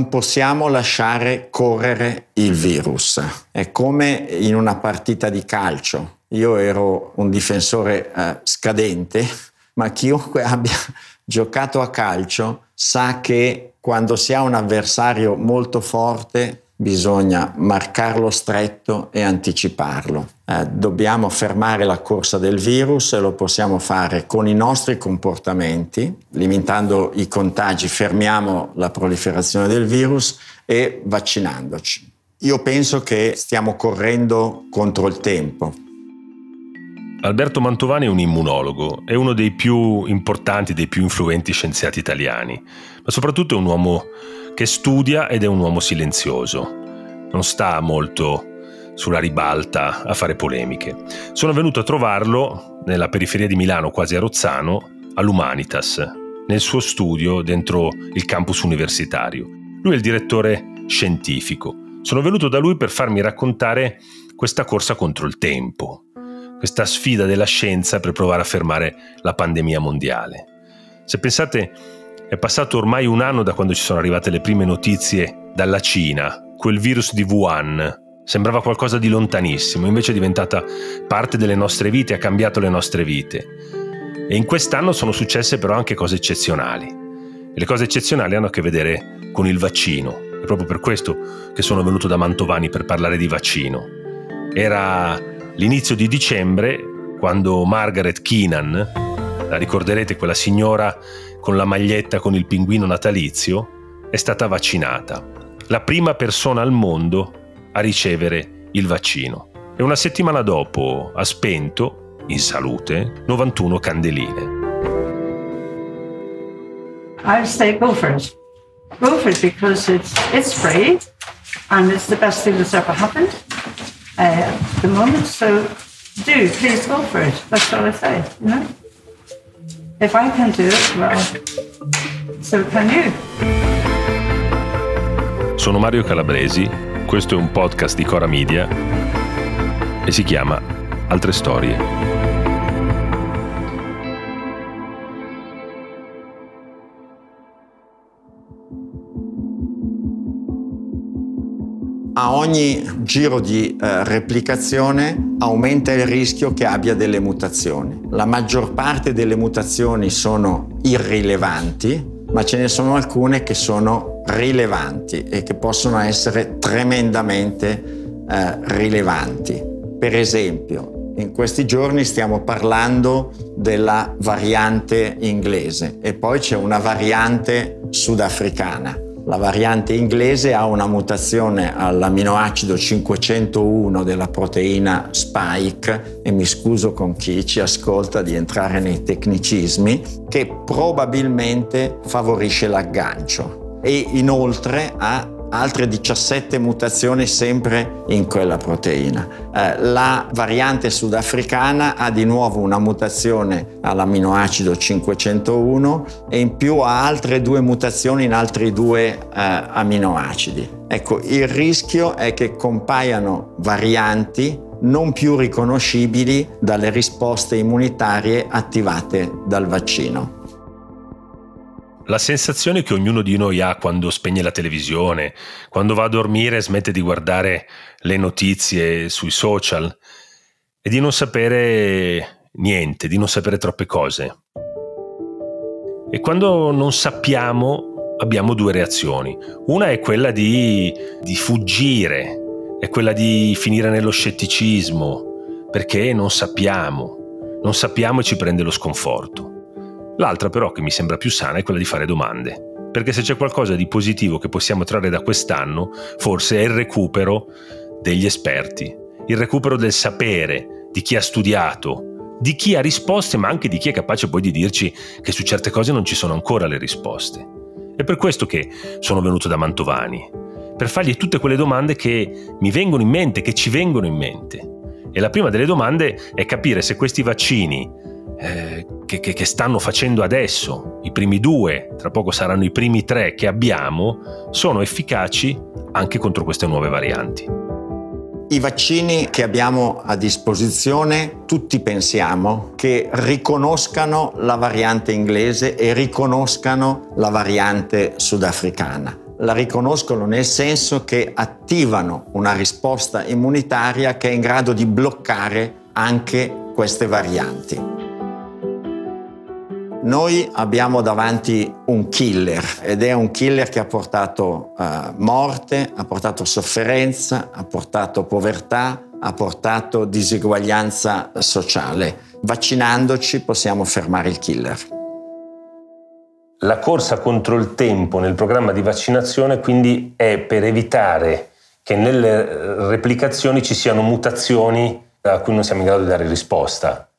non possiamo lasciare correre il virus. È come in una partita di calcio. Io ero un difensore eh, scadente, ma chiunque abbia giocato a calcio sa che quando si ha un avversario molto forte bisogna marcarlo stretto e anticiparlo. Eh, dobbiamo fermare la corsa del virus e lo possiamo fare con i nostri comportamenti, limitando i contagi, fermiamo la proliferazione del virus e vaccinandoci. Io penso che stiamo correndo contro il tempo. Alberto Mantovani è un immunologo, è uno dei più importanti, dei più influenti scienziati italiani, ma soprattutto è un uomo che studia ed è un uomo silenzioso. Non sta molto sulla ribalta a fare polemiche. Sono venuto a trovarlo nella periferia di Milano, quasi a Rozzano, all'Humanitas, nel suo studio dentro il campus universitario. Lui è il direttore scientifico. Sono venuto da lui per farmi raccontare questa corsa contro il tempo, questa sfida della scienza per provare a fermare la pandemia mondiale. Se pensate, è passato ormai un anno da quando ci sono arrivate le prime notizie dalla Cina, quel virus di Wuhan. Sembrava qualcosa di lontanissimo, invece è diventata parte delle nostre vite, ha cambiato le nostre vite. E in quest'anno sono successe però anche cose eccezionali. E le cose eccezionali hanno a che vedere con il vaccino. È proprio per questo che sono venuto da Mantovani per parlare di vaccino. Era l'inizio di dicembre, quando Margaret Keenan, la ricorderete quella signora con la maglietta con il pinguino natalizio, è stata vaccinata. La prima persona al mondo a ricevere il vaccino. E una settimana dopo ha spento, in salute, 91 candeline. I say go for it. Go for it because it's, it's free and it's the best thing that's ever happened uh, the moment. So do, please go for it. That's all I say, you know? If I can do it, well, so can you. Sono Mario Calabresi, questo è un podcast di Cora Media e si chiama Altre Storie. a ogni giro di eh, replicazione aumenta il rischio che abbia delle mutazioni. La maggior parte delle mutazioni sono irrilevanti, ma ce ne sono alcune che sono rilevanti e che possono essere tremendamente eh, rilevanti. Per esempio, in questi giorni stiamo parlando della variante inglese e poi c'è una variante sudafricana. La variante inglese ha una mutazione all'aminoacido 501 della proteina spike e mi scuso con chi ci ascolta di entrare nei tecnicismi che probabilmente favorisce l'aggancio e inoltre ha altre 17 mutazioni sempre in quella proteina. Eh, la variante sudafricana ha di nuovo una mutazione all'aminoacido 501 e in più ha altre due mutazioni in altri due eh, aminoacidi. Ecco, il rischio è che compaiano varianti non più riconoscibili dalle risposte immunitarie attivate dal vaccino. La sensazione che ognuno di noi ha quando spegne la televisione, quando va a dormire e smette di guardare le notizie sui social, è di non sapere niente, di non sapere troppe cose. E quando non sappiamo abbiamo due reazioni. Una è quella di, di fuggire, è quella di finire nello scetticismo, perché non sappiamo, non sappiamo e ci prende lo sconforto. L'altra però che mi sembra più sana è quella di fare domande. Perché se c'è qualcosa di positivo che possiamo trarre da quest'anno, forse è il recupero degli esperti, il recupero del sapere, di chi ha studiato, di chi ha risposte, ma anche di chi è capace poi di dirci che su certe cose non ci sono ancora le risposte. È per questo che sono venuto da Mantovani, per fargli tutte quelle domande che mi vengono in mente, che ci vengono in mente. E la prima delle domande è capire se questi vaccini eh, che, che, che, stanno facendo adesso, i primi due, tra poco saranno i primi tre che abbiamo, sono efficaci anche contro queste nuove varianti. I vaccini che abbiamo a disposizione, tutti pensiamo che riconoscano la variante inglese e riconoscano la variante sudafricana. la riconoscono nel senso che attivano una risposta immunitaria che è in grado di bloccare anche queste varianti. Noi abbiamo davanti un killer ed è un killer che ha portato uh, morte, ha portato sofferenza, ha portato povertà, ha portato diseguaglianza sociale. Vaccinandoci possiamo fermare il killer. La corsa contro il tempo nel programma di vaccinazione quindi è per evitare che nelle replicazioni ci siano mutazioni a cui non siamo in grado di dare risposta.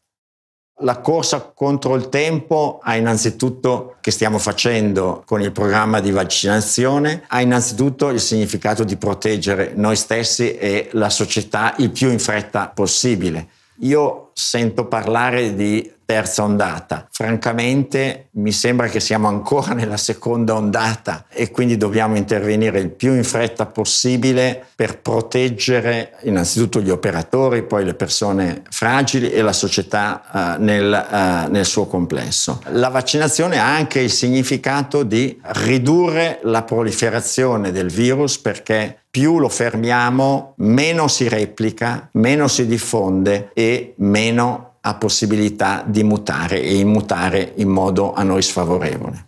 La corsa contro il tempo ha innanzitutto, che stiamo facendo con il programma di vaccinazione, ha innanzitutto il significato di proteggere noi stessi e la società il più in fretta possibile. Io sento parlare di terza ondata. Francamente mi sembra che siamo ancora nella seconda ondata e quindi dobbiamo intervenire il più in fretta possibile per proteggere innanzitutto gli operatori, poi le persone fragili e la società uh, nel, uh, nel suo complesso. La vaccinazione ha anche il significato di ridurre la proliferazione del virus perché più lo fermiamo, meno si replica, meno si diffonde e meno ha possibilità di mutare e immutare in modo a noi sfavorevole.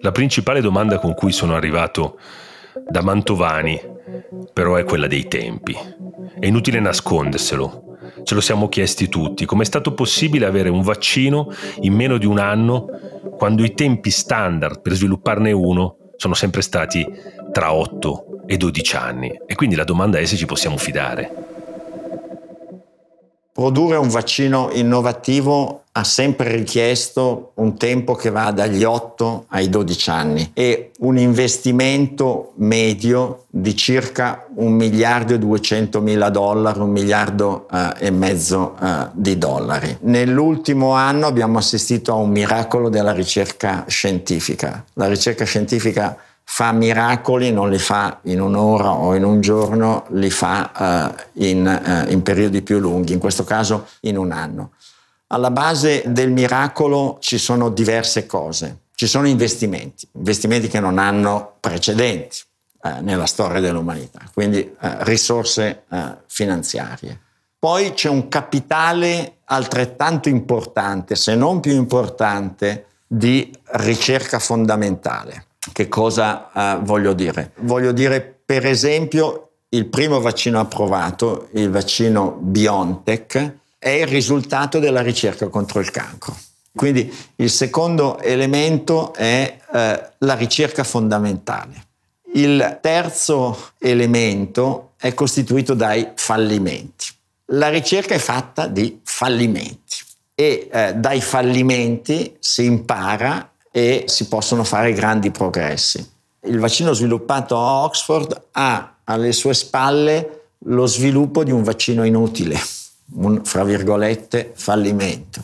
La principale domanda con cui sono arrivato da Mantovani però è quella dei tempi. È inutile nasconderselo. Ce lo siamo chiesti tutti. Com'è stato possibile avere un vaccino in meno di un anno quando i tempi standard per svilupparne uno sono sempre stati tra 8 e 12 anni? E quindi la domanda è se ci possiamo fidare. Produrre un vaccino innovativo ha sempre richiesto un tempo che va dagli 8 ai 12 anni e un investimento medio di circa un miliardo e 200 mila dollari, un miliardo eh, e mezzo eh, di dollari. Nell'ultimo anno abbiamo assistito a un miracolo della ricerca scientifica. La ricerca scientifica fa miracoli, non li fa in un'ora o in un giorno, li fa uh, in, uh, in periodi più lunghi, in questo caso in un anno. Alla base del miracolo ci sono diverse cose. Ci sono investimenti, investimenti che non hanno precedenti eh, nella storia dell'umanità, quindi eh, risorse eh, finanziarie. Poi c'è un capitale altrettanto importante, se non più importante, di ricerca fondamentale. Che cosa uh, voglio dire? Voglio dire, per esempio, il primo vaccino approvato, il vaccino BioNTech, è il risultato della ricerca contro il cancro. Quindi il secondo elemento è eh, la ricerca fondamentale. Il terzo elemento è costituito dai fallimenti. La ricerca è fatta di fallimenti e eh, dai fallimenti si impara e si possono fare grandi progressi. Il vaccino sviluppato a Oxford ha alle sue spalle lo sviluppo di un vaccino inutile, un fra virgolette fallimento,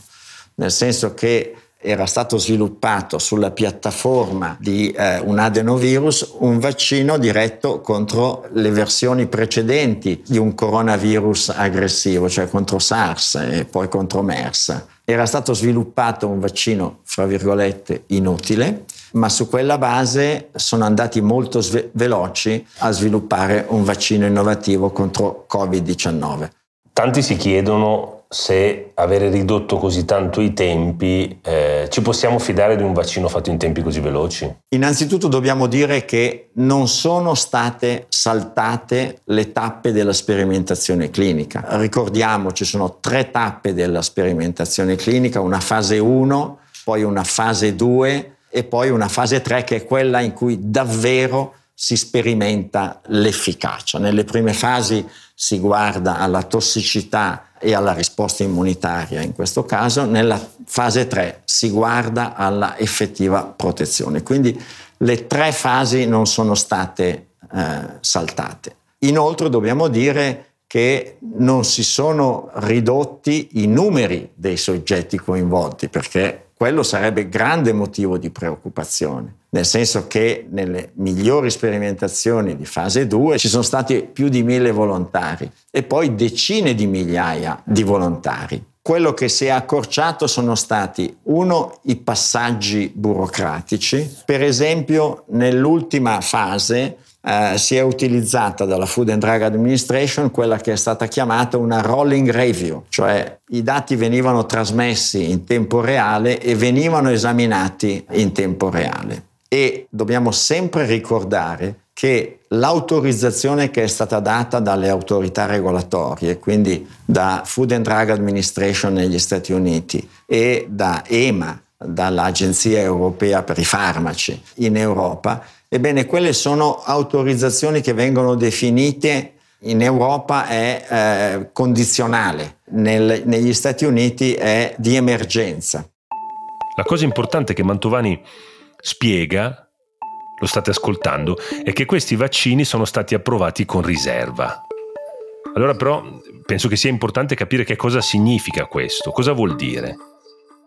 nel senso che era stato sviluppato sulla piattaforma di eh, un adenovirus un vaccino diretto contro le versioni precedenti di un coronavirus aggressivo, cioè contro SARS e poi contro MERS. Era stato sviluppato un vaccino, fra virgolette, inutile, ma su quella base sono andati molto sve- veloci a sviluppare un vaccino innovativo contro Covid-19. Tanti si chiedono se avere ridotto così tanto i tempi, eh, ci possiamo fidare di un vaccino fatto in tempi così veloci? Innanzitutto dobbiamo dire che non sono state saltate le tappe della sperimentazione clinica. Ricordiamo, ci sono tre tappe della sperimentazione clinica, una fase 1, poi una fase 2 e poi una fase 3 che è quella in cui davvero si sperimenta l'efficacia. Nelle prime fasi si guarda alla tossicità e alla risposta immunitaria in questo caso, nella fase 3 si guarda alla effettiva protezione. Quindi le tre fasi non sono state eh, saltate. Inoltre dobbiamo dire che non si sono ridotti i numeri dei soggetti coinvolti perché quello sarebbe grande motivo di preoccupazione, nel senso che nelle migliori sperimentazioni di fase 2 ci sono stati più di mille volontari e poi decine di migliaia di volontari. quello che si è accorciato sono stati uno i passaggi burocratici, per esempio nell'ultima fase eh, si è utilizzata dalla Food and Drug Administration quella che è stata chiamata una rolling review, cioè i dati venivano trasmessi in tempo reale e venivano esaminati in tempo reale. E dobbiamo sempre ricordare che l'autorizzazione che è stata data dalle autorità regolatorie, quindi da Food and Drug Administration negli Stati Uniti e da EMA, dall'Agenzia Europea per i Farmaci in Europa, ebbene quelle sono autorizzazioni che vengono definite in Europa è eh, condizionale, Nel, negli Stati Uniti è di emergenza. La cosa importante che Mantovani spiega lo state ascoltando, è che questi vaccini sono stati approvati con riserva. Allora però penso che sia importante capire che cosa significa questo, cosa vuol dire.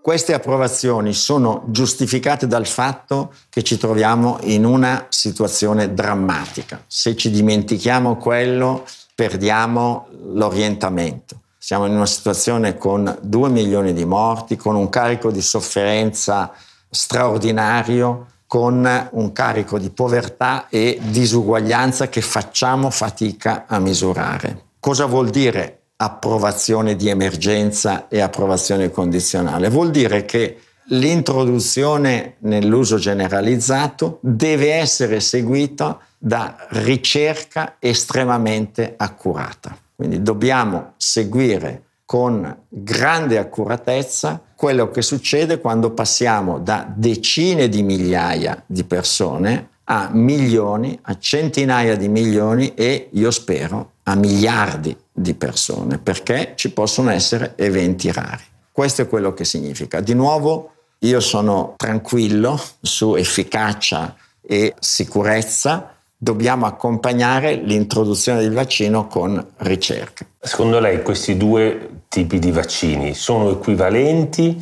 Queste approvazioni sono giustificate dal fatto che ci troviamo in una situazione drammatica. Se ci dimentichiamo quello, perdiamo l'orientamento. Siamo in una situazione con 2 milioni di morti, con un carico di sofferenza straordinario, con un carico di povertà e disuguaglianza che facciamo fatica a misurare. Cosa vuol dire approvazione di emergenza e approvazione condizionale? Vuol dire che l'introduzione nell'uso generalizzato deve essere seguita da ricerca estremamente accurata. Quindi dobbiamo seguire con grande accuratezza quello che succede quando passiamo da decine di migliaia di persone a milioni, a centinaia di milioni e io spero a miliardi di persone, perché ci possono essere eventi rari. Questo è quello che significa. Di nuovo, io sono tranquillo su efficacia e sicurezza, dobbiamo accompagnare l'introduzione del vaccino con ricerca. Secondo lei questi due tipi di vaccini sono equivalenti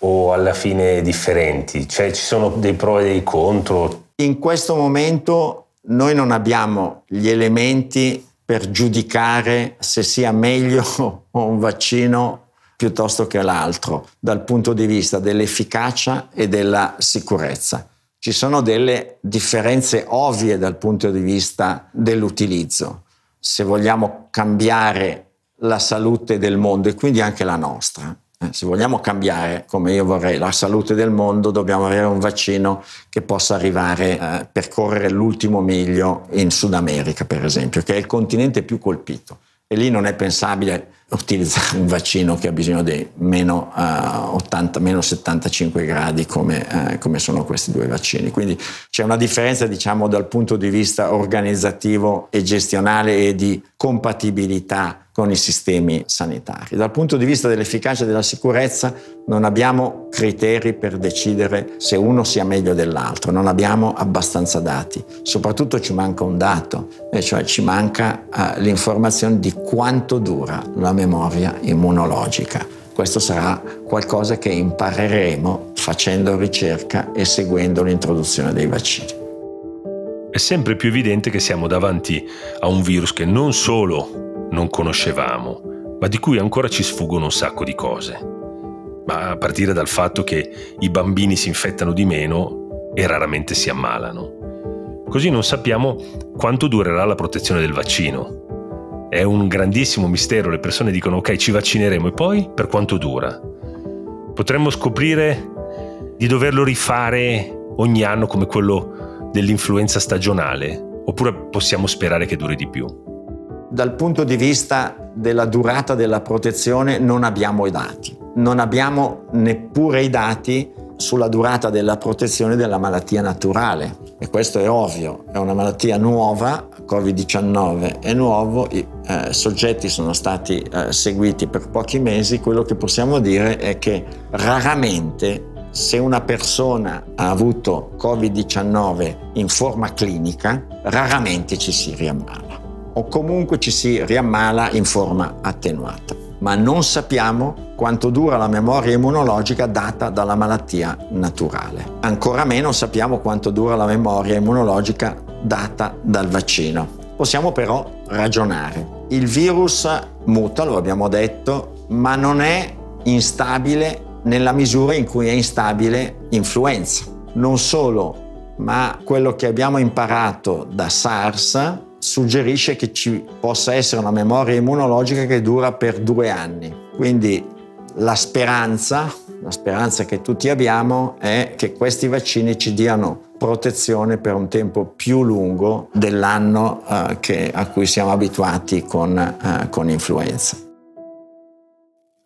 o alla fine differenti? Cioè ci sono dei pro e dei contro? In questo momento noi non abbiamo gli elementi per giudicare se sia meglio un vaccino piuttosto che l'altro dal punto di vista dell'efficacia e della sicurezza ci sono delle differenze ovvie dal punto di vista dell'utilizzo. Se vogliamo cambiare la salute del mondo e quindi anche la nostra, eh, se vogliamo cambiare, come io vorrei, la salute del mondo, dobbiamo avere un vaccino che possa arrivare a eh, percorrere l'ultimo miglio in Sud America, per esempio, che è il continente più colpito. E lì non è pensabile utilizzare un vaccino che ha bisogno di meno, uh, 80, meno 75 gradi come, uh, come, sono questi due vaccini. Quindi c'è una differenza diciamo dal punto di vista organizzativo e gestionale e di compatibilità con i sistemi sanitari. Dal punto di vista dell'efficacia e della sicurezza non abbiamo criteri per decidere se uno sia meglio dell'altro, non abbiamo abbastanza dati. Soprattutto ci manca un dato, e cioè ci manca uh, l'informazione di quanto dura la memoria immunologica. Questo sarà qualcosa che impareremo facendo ricerca e seguendo l'introduzione dei vaccini. È sempre più evidente che siamo davanti a un virus che non solo non conoscevamo, ma di cui ancora ci sfuggono un sacco di cose. Ma a partire dal fatto che i bambini si infettano di meno e raramente si ammalano. Così non sappiamo quanto durerà la protezione del vaccino. È un grandissimo mistero, le persone dicono ok ci vaccineremo e poi per quanto dura? Potremmo scoprire di doverlo rifare ogni anno come quello dell'influenza stagionale? Oppure possiamo sperare che duri di più? Dal punto di vista della durata della protezione non abbiamo i dati, non abbiamo neppure i dati sulla durata della protezione della malattia naturale e questo è ovvio, è una malattia nuova, Covid-19 è nuovo, eh, soggetti sono stati eh, seguiti per pochi mesi, quello che possiamo dire è che raramente se una persona ha avuto Covid-19 in forma clinica, raramente ci si riammala o comunque ci si riammala in forma attenuata. Ma non sappiamo quanto dura la memoria immunologica data dalla malattia naturale. Ancora meno sappiamo quanto dura la memoria immunologica data dal vaccino. Possiamo però ragionare. Il virus muta, lo abbiamo detto, ma non è instabile nella misura in cui è instabile influenza. Non solo, ma quello che abbiamo imparato da SARS suggerisce che ci possa essere una memoria immunologica che dura per due anni. Quindi la speranza, la speranza che tutti abbiamo è che questi vaccini ci diano protezione per un tempo più lungo dell'anno eh, che, a cui siamo abituati con, eh, con influenza.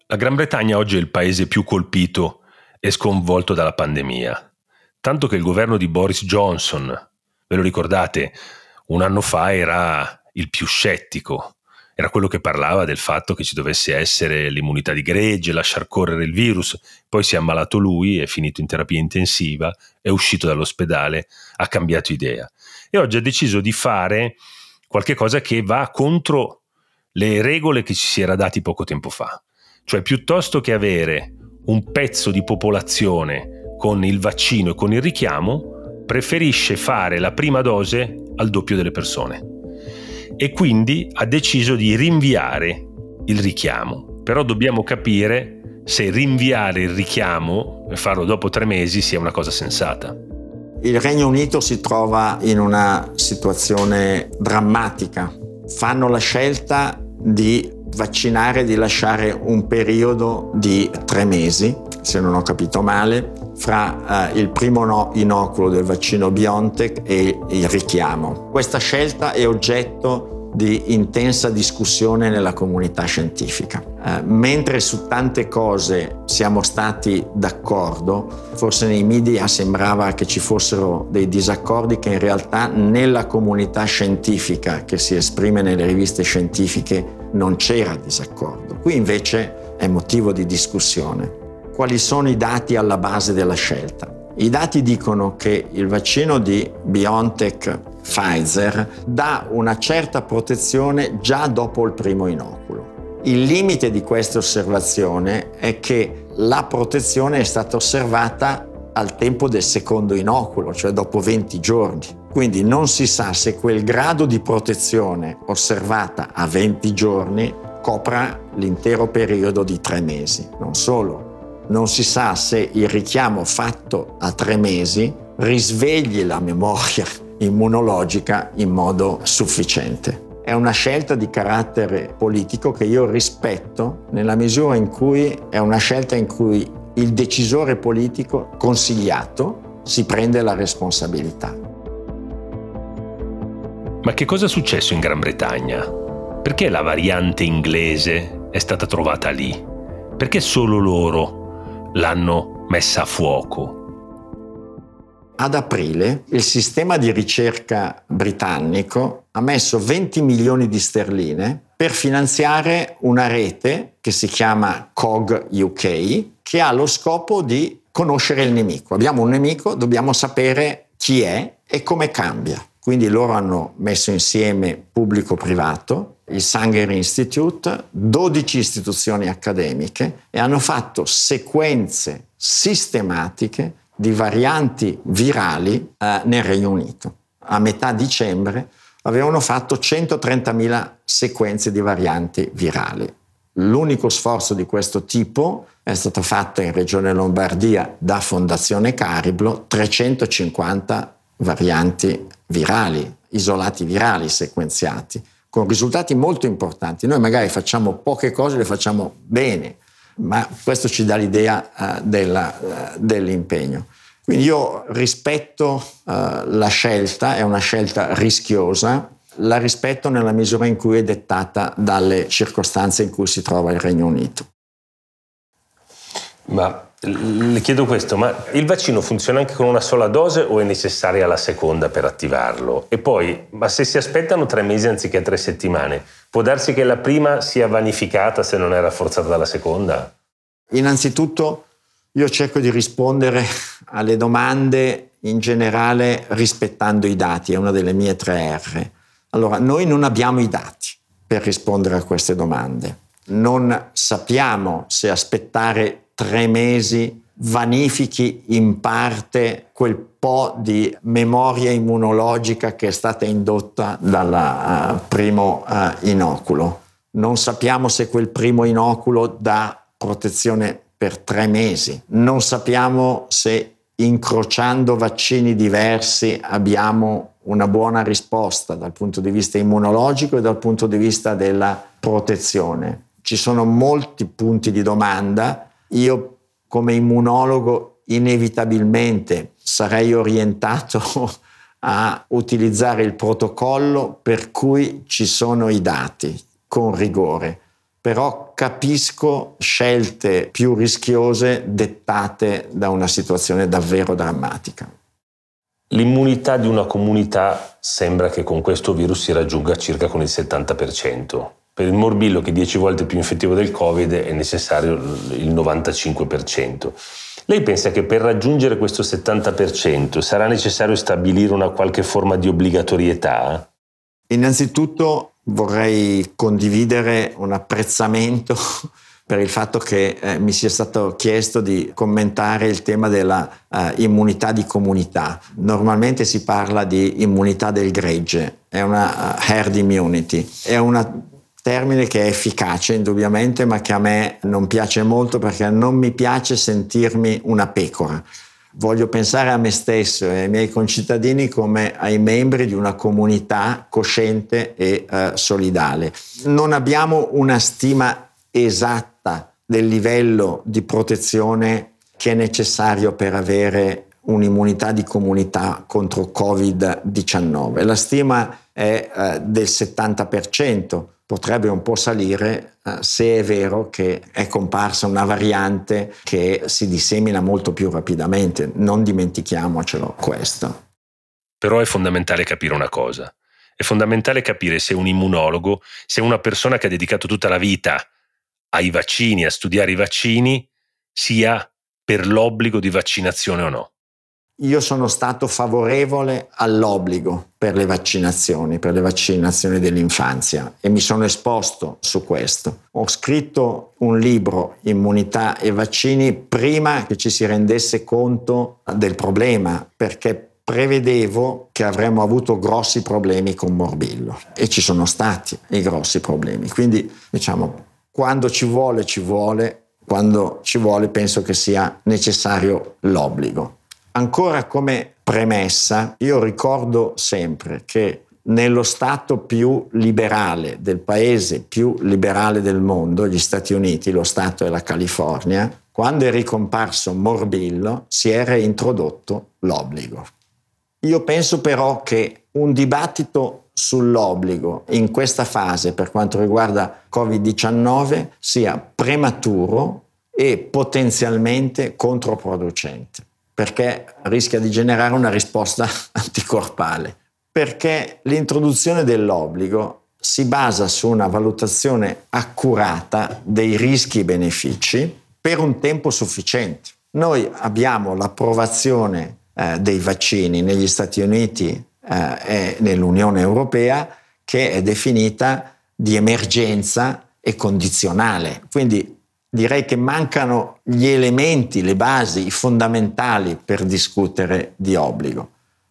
La Gran Bretagna oggi è il paese più colpito e sconvolto dalla pandemia, tanto che il governo di Boris Johnson, ve lo ricordate, un anno fa era il più scettico, era quello che parlava del fatto che ci dovesse essere l'immunità di gregge, lasciar correre il virus, poi si è ammalato lui, è finito in terapia intensiva, è uscito dall'ospedale, ha cambiato idea e oggi ha deciso di fare qualcosa che va contro le regole che ci si era dati poco tempo fa. Cioè piuttosto che avere un pezzo di popolazione con il vaccino e con il richiamo, preferisce fare la prima dose al doppio delle persone. E quindi ha deciso di rinviare il richiamo. Però dobbiamo capire se rinviare il richiamo e farlo dopo tre mesi sia una cosa sensata. Il Regno Unito si trova in una situazione drammatica. Fanno la scelta di vaccinare di lasciare un periodo di tre mesi, se non ho capito male, fra eh, il primo no, inoculo del vaccino BioNTech e il richiamo. Questa scelta è oggetto di intensa discussione nella comunità scientifica. Eh, mentre su tante cose siamo stati d'accordo, forse nei media sembrava che ci fossero dei disaccordi che in realtà nella comunità scientifica che si esprime nelle riviste scientifiche non c'era disaccordo. Qui invece è motivo di discussione. Quali sono i dati alla base della scelta? I dati dicono che il vaccino di BioNTech Pfizer dà una certa protezione già dopo il primo inoculo. Il limite di questa osservazione è che la protezione è stata osservata al tempo del secondo inoculo, cioè dopo 20 giorni. Quindi non si sa se quel grado di protezione osservata a 20 giorni copra l'intero periodo di tre mesi. Non solo, non si sa se il richiamo fatto a tre mesi risvegli la memoria immunologica in modo sufficiente. È una scelta di carattere politico che io rispetto nella misura in cui è una scelta in cui il decisore politico consigliato si prende la responsabilità. Ma che cosa è successo in Gran Bretagna? Perché la variante inglese è stata trovata lì? Perché solo loro l'hanno messa a fuoco? Ad aprile il sistema di ricerca britannico ha messo 20 milioni di sterline per finanziare una rete che si chiama COG UK, che ha lo scopo di conoscere il nemico. Abbiamo un nemico, dobbiamo sapere chi è e come cambia. Quindi loro hanno messo insieme pubblico-privato, il Sanger Institute, 12 istituzioni accademiche e hanno fatto sequenze sistematiche di varianti virali eh, nel Regno Unito. A metà dicembre avevano fatto 130.000 sequenze di varianti virali. L'unico sforzo di questo tipo è stato fatto in Regione Lombardia da Fondazione Cariblo, 350 varianti virali, isolati virali sequenziati, con risultati molto importanti. Noi magari facciamo poche cose, le facciamo bene, ma questo ci dà l'idea uh, della, uh, dell'impegno. Quindi io rispetto uh, la scelta, è una scelta rischiosa, la rispetto nella misura in cui è dettata dalle circostanze in cui si trova il Regno Unito. Ma le chiedo questo, ma il vaccino funziona anche con una sola dose o è necessaria la seconda per attivarlo? E poi, ma se si aspettano tre mesi anziché tre settimane, può darsi che la prima sia vanificata se non è rafforzata dalla seconda? Innanzitutto io cerco di rispondere alle domande in generale rispettando i dati, è una delle mie tre R. Allora, noi non abbiamo i dati per rispondere a queste domande. Non sappiamo se aspettare tre mesi vanifichi in parte quel po' di memoria immunologica che è stata indotta dal uh, primo uh, inoculo. Non sappiamo se quel primo inoculo dà protezione per tre mesi. Non sappiamo se incrociando vaccini diversi abbiamo una buona risposta dal punto di vista immunologico e dal punto di vista della protezione. Ci sono molti punti di domanda. Io come immunologo inevitabilmente sarei orientato a utilizzare il protocollo per cui ci sono i dati con rigore, però capisco scelte più rischiose dettate da una situazione davvero drammatica. L'immunità di una comunità sembra che con questo virus si raggiunga circa con il 70%. Per il morbillo, che è 10 volte più infettivo del Covid, è necessario il 95%. Lei pensa che per raggiungere questo 70% sarà necessario stabilire una qualche forma di obbligatorietà? Innanzitutto vorrei condividere un apprezzamento per il fatto che eh, mi sia stato chiesto di commentare il tema della eh, di comunità. Normalmente si parla di immunità del gregge, è una uh, herd immunity, è una termine che è efficace indubbiamente, ma che a me non piace molto perché non mi piace sentirmi una pecora. Voglio pensare a me stesso e ai miei concittadini come ai membri di una comunità cosciente e eh, solidale. Non abbiamo una stima esatta del livello di protezione che è necessario per avere un'immunità di comunità contro Covid-19. La stima è eh, del 70% potrebbe un po' salire eh, se è vero che è comparsa una variante che si dissemina molto più rapidamente. Non dimentichiamocelo questo. Però è fondamentale capire una cosa. È fondamentale capire se un immunologo, se una persona che ha dedicato tutta la vita ai vaccini, a studiare i vaccini, sia per l'obbligo di vaccinazione o no. Io sono stato favorevole all'obbligo per le vaccinazioni, per le vaccinazioni dell'infanzia e mi sono esposto su questo. Ho scritto un libro, Immunità e vaccini, prima che ci si rendesse conto del problema, perché prevedevo che avremmo avuto grossi problemi con morbillo e ci sono stati i grossi problemi. Quindi, diciamo, quando ci vuole, ci vuole, quando ci vuole penso che sia necessario l'obbligo. Ancora come premessa, io ricordo sempre che nello Stato più liberale del paese più liberale del mondo, gli Stati Uniti, lo Stato è la California, quando è ricomparso Morbillo si era introdotto l'obbligo. Io penso però che un dibattito sull'obbligo in questa fase per quanto riguarda Covid-19 sia prematuro e potenzialmente controproducente perché rischia di generare una risposta anticorpale. Perché l'introduzione dell'obbligo si basa su una valutazione accurata dei rischi e benefici per un tempo sufficiente. Noi abbiamo l'approvazione eh, dei vaccini negli Stati Uniti eh, e nell'Unione Europea che è definita di emergenza e condizionale. Quindi direi che mancano gli elementi, le basi, i fondamentali per discutere di obbligo.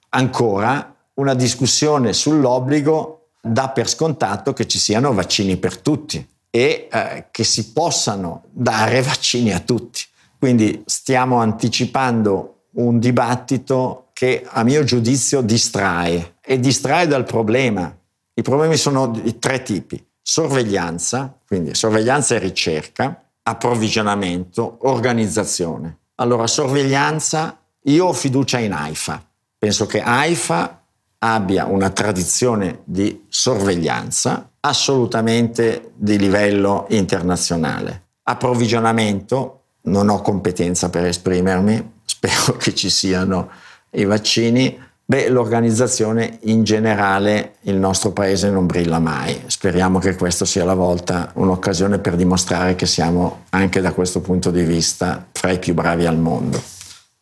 Ancora, una discussione sull'obbligo dà per scontato che ci siano vaccini per tutti e eh, che si possano dare vaccini a tutti. Quindi stiamo anticipando un dibattito che a mio giudizio distrae e distrae dal problema. I problemi sono di tre tipi. Sorveglianza, quindi sorveglianza e ricerca, approvvigionamento, organizzazione. Allora, sorveglianza, io ho fiducia in AIFA. Penso che AIFA abbia una tradizione di sorveglianza assolutamente di livello internazionale. Approvvigionamento, non ho competenza per esprimermi, spero che ci siano i vaccini, Beh, l'organizzazione in generale il nostro paese non brilla mai. Speriamo che questa sia la volta, un'occasione per dimostrare che siamo anche da questo punto di vista fra i più bravi al mondo.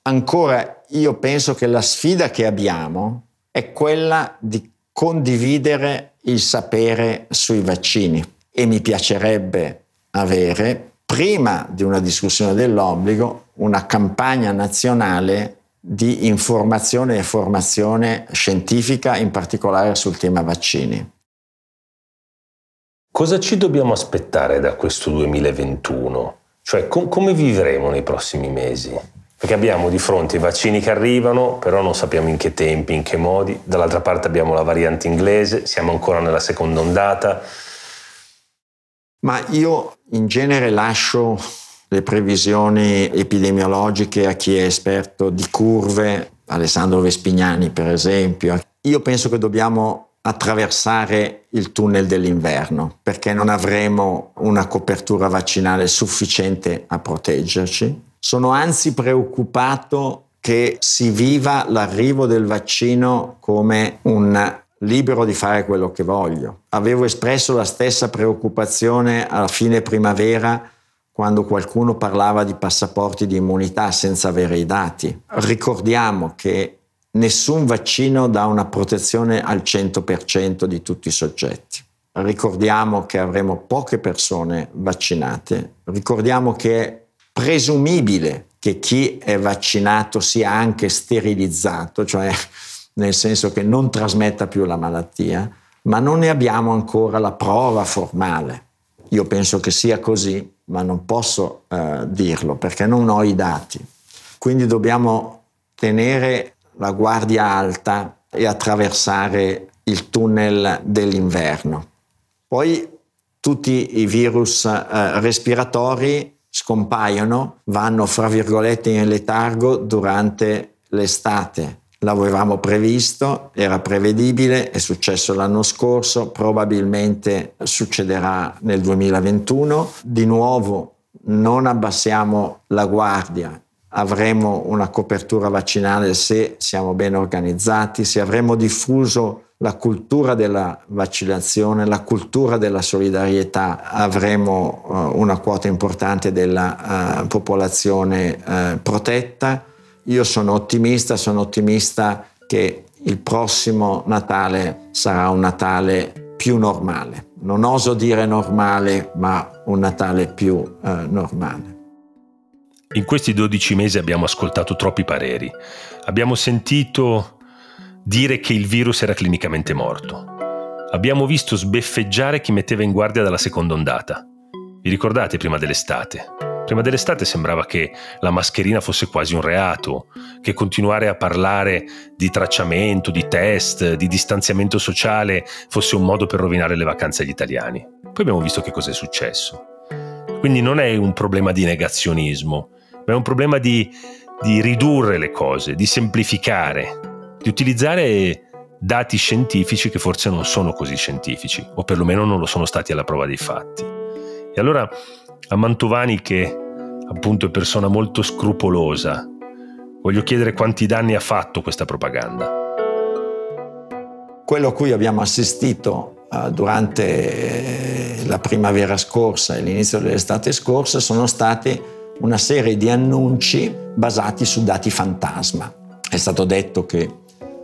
Ancora, io penso che la sfida che abbiamo è quella di condividere il sapere sui vaccini e mi piacerebbe avere, prima di una discussione dell'obbligo, una campagna nazionale di informazione e formazione scientifica, in particolare sul tema vaccini. Cosa ci dobbiamo aspettare da questo 2021? Cioè, com- come vivremo nei prossimi mesi? Perché abbiamo di fronte i vaccini che arrivano, però non sappiamo in che tempi, in che modi. Dall'altra parte abbiamo la variante inglese, siamo ancora nella seconda ondata. Ma io in genere lascio le previsioni epidemiologiche a chi è esperto di curve, Alessandro Vespignani per esempio. Io penso che dobbiamo attraversare il tunnel dell'inverno perché non avremo una copertura vaccinale sufficiente a proteggerci sono anzi preoccupato che si viva l'arrivo del vaccino come un libero di fare quello che voglio. Avevo espresso la stessa preoccupazione alla fine primavera quando qualcuno parlava di passaporti di immunità senza avere i dati. Ricordiamo che nessun vaccino dà una protezione al 100% di tutti i soggetti. Ricordiamo che avremo poche persone vaccinate. Ricordiamo che presumibile che chi è vaccinato sia anche sterilizzato, cioè nel senso che non trasmetta più la malattia, ma non ne abbiamo ancora la prova formale. Io penso che sia così, ma non posso eh, dirlo perché non ho i dati. Quindi dobbiamo tenere la guardia alta e attraversare il tunnel dell'inverno. Poi tutti i virus eh, respiratori scompaiono, vanno fra virgolette in letargo durante l'estate. L'avevamo previsto, era prevedibile, è successo l'anno scorso, probabilmente succederà nel 2021. Di nuovo non abbassiamo la guardia, avremo una copertura vaccinale se siamo ben organizzati, se avremo diffuso la cultura della vaccinazione, la cultura della solidarietà, avremo uh, una quota importante della uh, popolazione uh, protetta. Io sono ottimista, sono ottimista che il prossimo Natale sarà un Natale più normale. Non oso dire normale, ma un Natale più normale. In questi 12 mesi abbiamo ascoltato troppi pareri. Abbiamo sentito dire che il virus era clinicamente morto. Abbiamo visto sbeffeggiare chi metteva in guardia dalla seconda ondata. Vi ricordate prima dell'estate? Prima dell'estate sembrava che la mascherina fosse quasi un reato, che continuare a parlare di tracciamento, di test, di distanziamento sociale fosse un modo per rovinare le vacanze agli italiani. Poi abbiamo visto che cosa è successo. Quindi non è un problema di negazionismo, ma è un problema di, di ridurre le cose, di semplificare, di utilizzare dati scientifici che forse non sono così scientifici, o perlomeno non lo sono stati alla prova dei fatti. E allora a Mantovani, che appunto è persona molto scrupolosa, voglio chiedere quanti danni ha fatto questa propaganda. Quello a cui abbiamo assistito uh, durante la primavera scorsa e l'inizio dell'estate scorsa sono stati una serie di annunci basati su dati fantasma. È stato detto che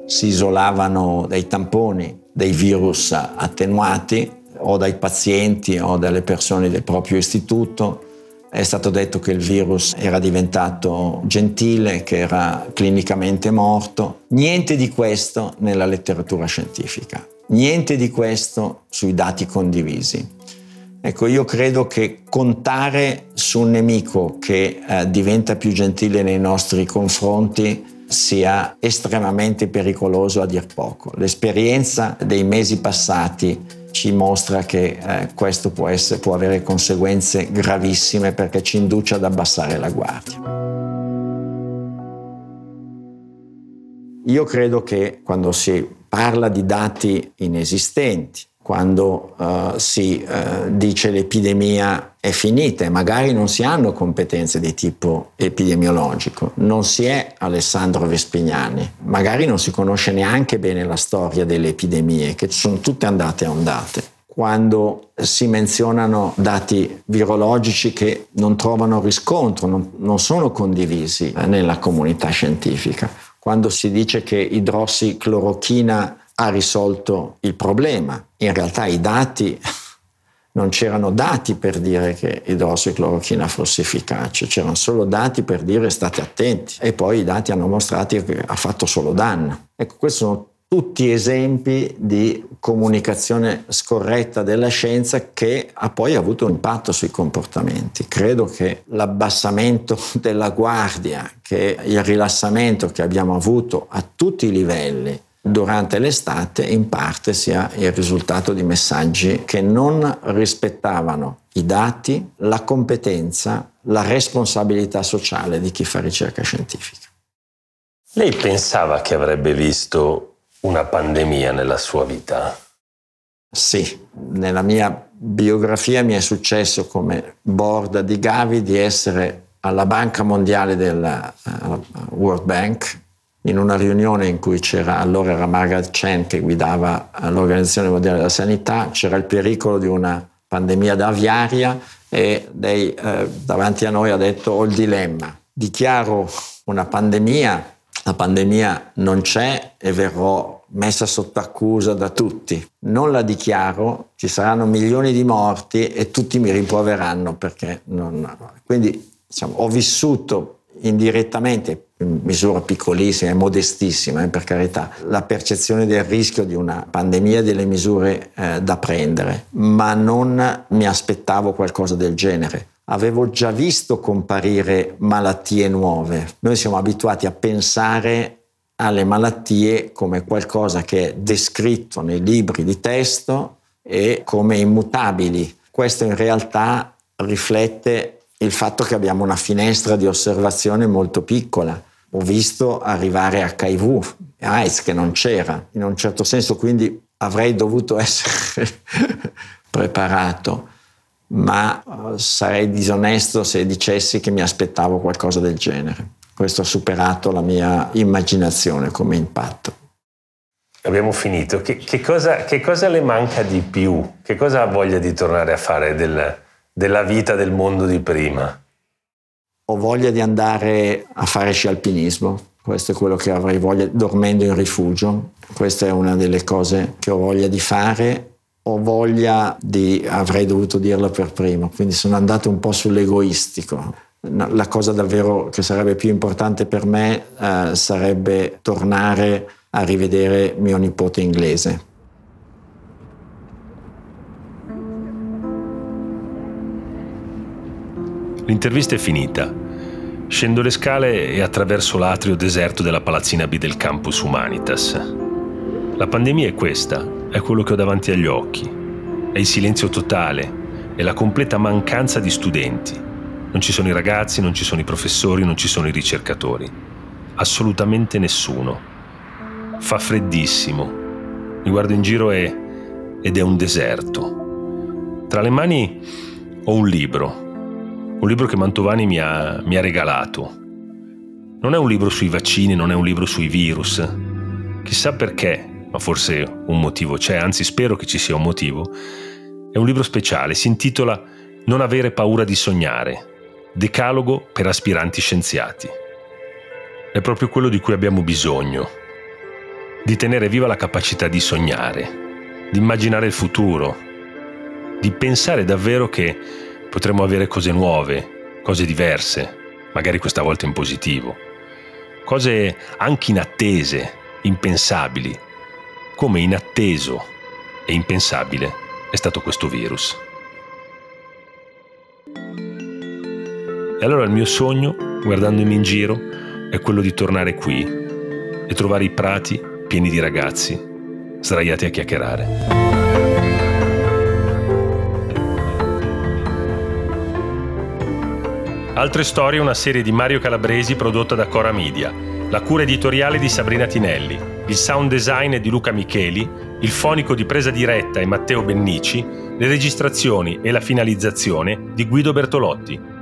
si isolavano dai tamponi dei virus attenuati o dai pazienti o dalle persone del proprio istituto. È stato detto che il virus era diventato gentile, che era clinicamente morto. Niente di questo nella letteratura scientifica, niente di questo sui dati condivisi. Ecco, io credo che contare su un nemico che eh, diventa più gentile nei nostri confronti sia estremamente pericoloso a dir poco. L'esperienza dei mesi passati ci mostra che eh, questo può, essere, può avere conseguenze gravissime perché ci induce ad abbassare la guardia. Io credo che quando si parla di dati inesistenti, quando uh, si uh, dice l'epidemia è finita e magari non si hanno competenze di tipo epidemiologico, non si è Alessandro Vespignani, magari non si conosce neanche bene la storia delle epidemie, che sono tutte andate a ondate. Quando si menzionano dati virologici che non trovano riscontro, non, non sono condivisi eh, nella comunità scientifica, quando si dice che idrossiclorochina ha risolto il problema. In realtà i dati, non c'erano dati per dire che idrossiclorochina fosse efficace, c'erano solo dati per dire state attenti e poi i dati hanno mostrato che ha fatto solo danno. Ecco, queste sono tutti esempi di comunicazione scorretta della scienza che ha poi avuto un impatto sui comportamenti. Credo che l'abbassamento della guardia, che il rilassamento che abbiamo avuto a tutti i livelli durante l'estate in parte sia il risultato di messaggi che non rispettavano i dati, la competenza, la responsabilità sociale di chi fa ricerca scientifica. Lei pensava che avrebbe visto una pandemia nella sua vita? Sì, nella mia biografia mi è successo come board di Gavi di essere alla Banca Mondiale della uh, World Bank in una riunione in cui c'era allora era Margaret Chen che guidava l'Organizzazione Mondiale della Sanità, c'era il pericolo di una pandemia d'aviaria e lei eh, davanti a noi ha detto ho il dilemma, dichiaro una pandemia la pandemia non c'è e verrò messa sotto accusa da tutti. Non la dichiaro, ci saranno milioni di morti e tutti mi rimproveranno perché non... Quindi diciamo, ho vissuto indirettamente, in misura piccolissima e modestissima, eh, per carità, la percezione del rischio di una pandemia e delle misure eh, da prendere, ma non mi aspettavo qualcosa del genere avevo già visto comparire malattie nuove. Noi siamo abituati a pensare alle malattie come qualcosa che è descritto nei libri di testo e come immutabili. Questo in realtà riflette il fatto che abbiamo una finestra di osservazione molto piccola. Ho visto arrivare HIV, AIDS che non c'era, in un certo senso quindi avrei dovuto essere preparato ma eh, sarei disonesto se dicessi che mi aspettavo qualcosa del genere. Questo ha superato la mia immaginazione come impatto. Abbiamo finito. Che, che, cosa, che cosa, le manca di più? Che cosa ha voglia di tornare a fare del, della vita del mondo di prima? Ho voglia di andare a fare sci alpinismo. Questo è quello che avrei voglia, dormendo in rifugio. Questa è una delle cose che ho voglia di fare ho voglia di, avrei dovuto dirlo per primo, quindi sono andato un po' sull'egoistico. La cosa davvero che sarebbe più importante per me eh, sarebbe tornare a rivedere mio nipote inglese. L'intervista è finita. Scendo le scale e attraverso l'atrio deserto della palazzina B del campus Humanitas. La pandemia è questa, è quello che ho davanti agli occhi. È il silenzio totale, è la completa mancanza di studenti. Non ci sono i ragazzi, non ci sono i professori, non ci sono i ricercatori. Assolutamente nessuno. Fa freddissimo. Mi guardo in giro e, ed è un deserto. Tra le mani ho un libro, un libro che Mantovani mi ha, mi ha regalato. Non è un libro sui vaccini, non è un libro sui virus. Chissà perché ma forse un motivo c'è, anzi spero che ci sia un motivo, è un libro speciale, si intitola Non avere paura di sognare, decalogo per aspiranti scienziati. È proprio quello di cui abbiamo bisogno, di tenere viva la capacità di sognare, di immaginare il futuro, di pensare davvero che potremo avere cose nuove, cose diverse, magari questa volta in positivo, cose anche inattese, impensabili, come inatteso e impensabile è stato questo virus. E allora il mio sogno, guardandomi in giro, è quello di tornare qui e trovare i prati pieni di ragazzi sdraiati a chiacchierare. Altre storie una serie di Mario Calabresi prodotta da Cora Media, la cura editoriale di Sabrina Tinelli, il sound design di Luca Micheli, il fonico di presa diretta è Matteo Bennici, le registrazioni e la finalizzazione di Guido Bertolotti.